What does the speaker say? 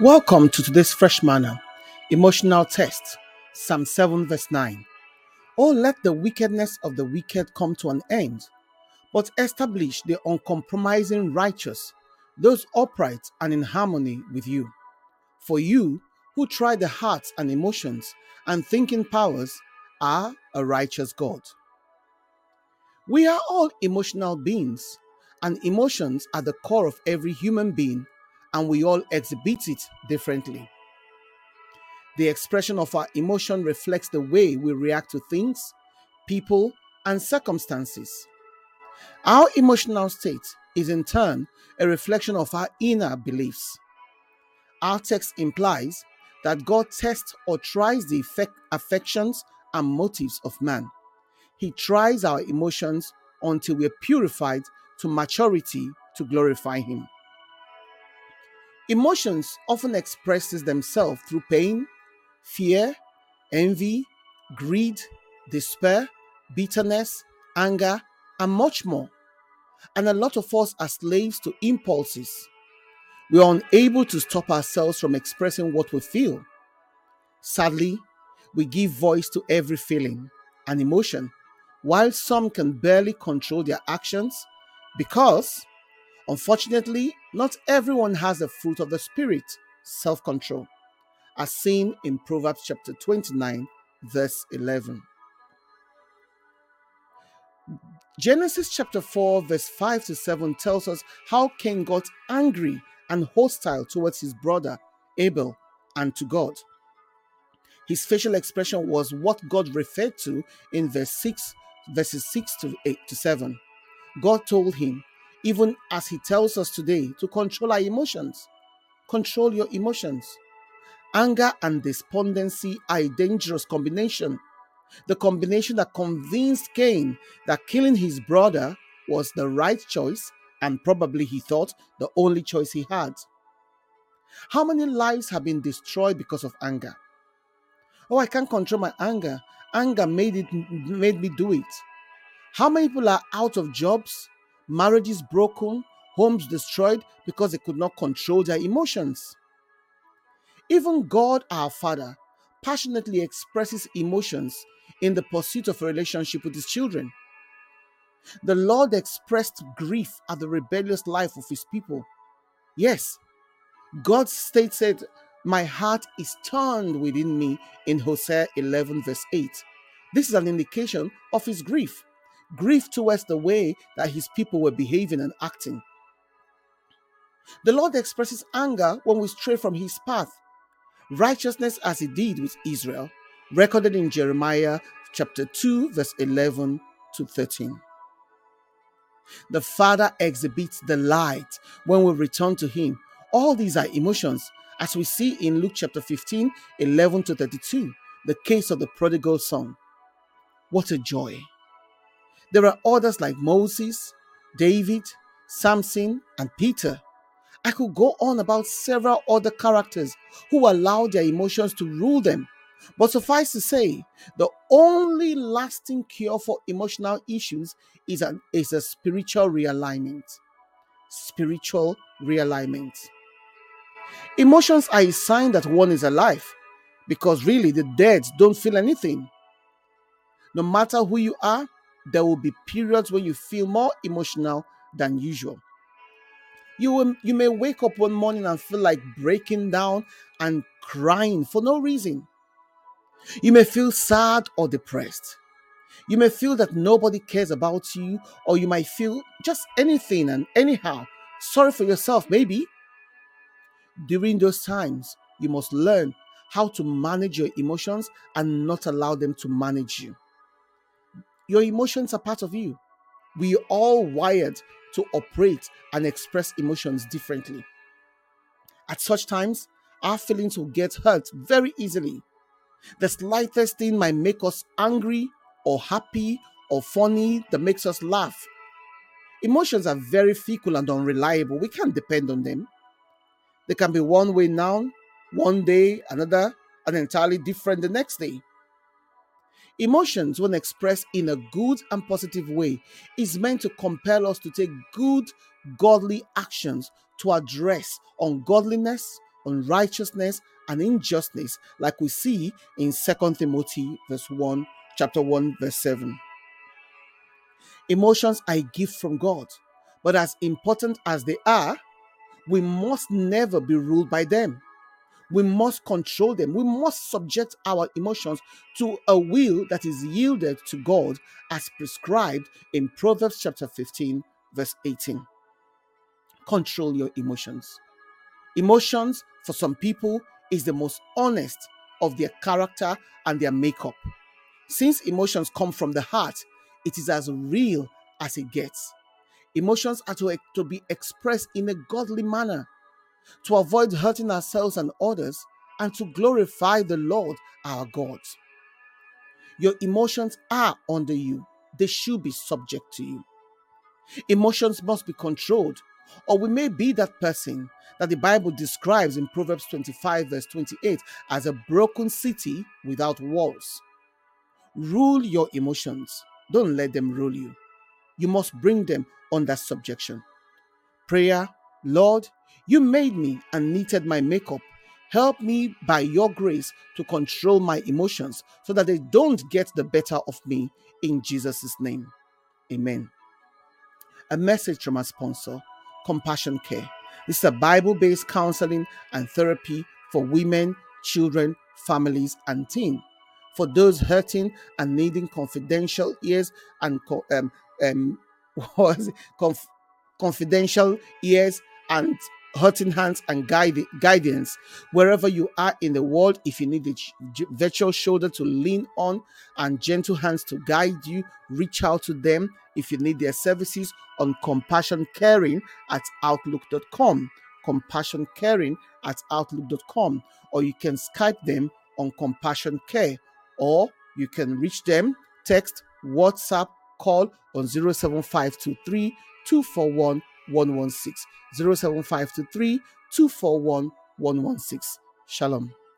Welcome to today's fresh Manna emotional test, Psalm 7, verse 9. Oh, let the wickedness of the wicked come to an end, but establish the uncompromising righteous, those upright and in harmony with you. For you, who try the hearts and emotions and thinking powers, are a righteous God. We are all emotional beings, and emotions are the core of every human being and we all exhibit it differently. The expression of our emotion reflects the way we react to things, people, and circumstances. Our emotional state is in turn a reflection of our inner beliefs. Our text implies that God tests or tries the effect, affections and motives of man. He tries our emotions until we are purified to maturity to glorify Him. Emotions often expresses themselves through pain, fear, envy, greed, despair, bitterness, anger, and much more. And a lot of us are slaves to impulses. We are unable to stop ourselves from expressing what we feel. Sadly, we give voice to every feeling and emotion, while some can barely control their actions because Unfortunately, not everyone has the fruit of the Spirit, self control, as seen in Proverbs chapter 29, verse 11. Genesis chapter 4, verse 5 to 7 tells us how Cain got angry and hostile towards his brother Abel and to God. His facial expression was what God referred to in verse 6, verses 6 to 8 to 7. God told him, even as he tells us today to control our emotions. Control your emotions. Anger and despondency are a dangerous combination. The combination that convinced Cain that killing his brother was the right choice and probably he thought the only choice he had. How many lives have been destroyed because of anger? Oh, I can't control my anger. Anger made it made me do it. How many people are out of jobs marriages broken, homes destroyed because they could not control their emotions. Even God, our Father, passionately expresses emotions in the pursuit of a relationship with his children. The Lord expressed grief at the rebellious life of his people. Yes, God stated, My heart is turned within me in Hosea 11, verse 8. This is an indication of his grief grief towards the way that his people were behaving and acting. The Lord expresses anger when we stray from his path. Righteousness, as he did with Israel, recorded in Jeremiah chapter 2, verse 11 to 13. The Father exhibits the light when we return to him. All these are emotions, as we see in Luke chapter 15, 11 to 32, the case of the prodigal son. What a joy! There are others like Moses, David, Samson, and Peter. I could go on about several other characters who allowed their emotions to rule them. But suffice to say, the only lasting cure for emotional issues is, an, is a spiritual realignment. Spiritual realignment. Emotions are a sign that one is alive because really the dead don't feel anything. No matter who you are, there will be periods when you feel more emotional than usual. You, will, you may wake up one morning and feel like breaking down and crying for no reason. You may feel sad or depressed. You may feel that nobody cares about you, or you might feel just anything and anyhow. Sorry for yourself, maybe. During those times, you must learn how to manage your emotions and not allow them to manage you. Your emotions are part of you. We all wired to operate and express emotions differently. At such times, our feelings will get hurt very easily. The slightest thing might make us angry or happy or funny that makes us laugh. Emotions are very fickle and unreliable. We can't depend on them. They can be one way now, one day, another, and entirely different the next day. Emotions, when expressed in a good and positive way, is meant to compel us to take good, godly actions to address ungodliness, unrighteousness, and injustice, like we see in 2 Timothy verse 1, chapter 1, verse 7. Emotions are a gift from God, but as important as they are, we must never be ruled by them. We must control them. We must subject our emotions to a will that is yielded to God as prescribed in Proverbs chapter 15, verse 18. Control your emotions. Emotions, for some people, is the most honest of their character and their makeup. Since emotions come from the heart, it is as real as it gets. Emotions are to, to be expressed in a godly manner, to avoid hurting ourselves and others, and to glorify the Lord our God. Your emotions are under you, they should be subject to you. Emotions must be controlled, or we may be that person that the Bible describes in Proverbs 25, verse 28, as a broken city without walls. Rule your emotions, don't let them rule you. You must bring them under subjection. Prayer Lord, you made me and knitted my makeup. Help me by your grace to control my emotions so that they don't get the better of me in Jesus' name. Amen. A message from our sponsor, Compassion Care. This is a Bible based counseling and therapy for women, children, families, and teens. For those hurting and needing confidential ears and um, um? Conf- confidential ears and hurting hands and guide, guidance wherever you are in the world. If you need a virtual shoulder to lean on and gentle hands to guide you, reach out to them. If you need their services on compassion caring at outlook.com, compassion caring at outlook.com, or you can Skype them on compassion care, or you can reach them, text, WhatsApp, call on 07523 241 116. 07523 241 116. Shalom.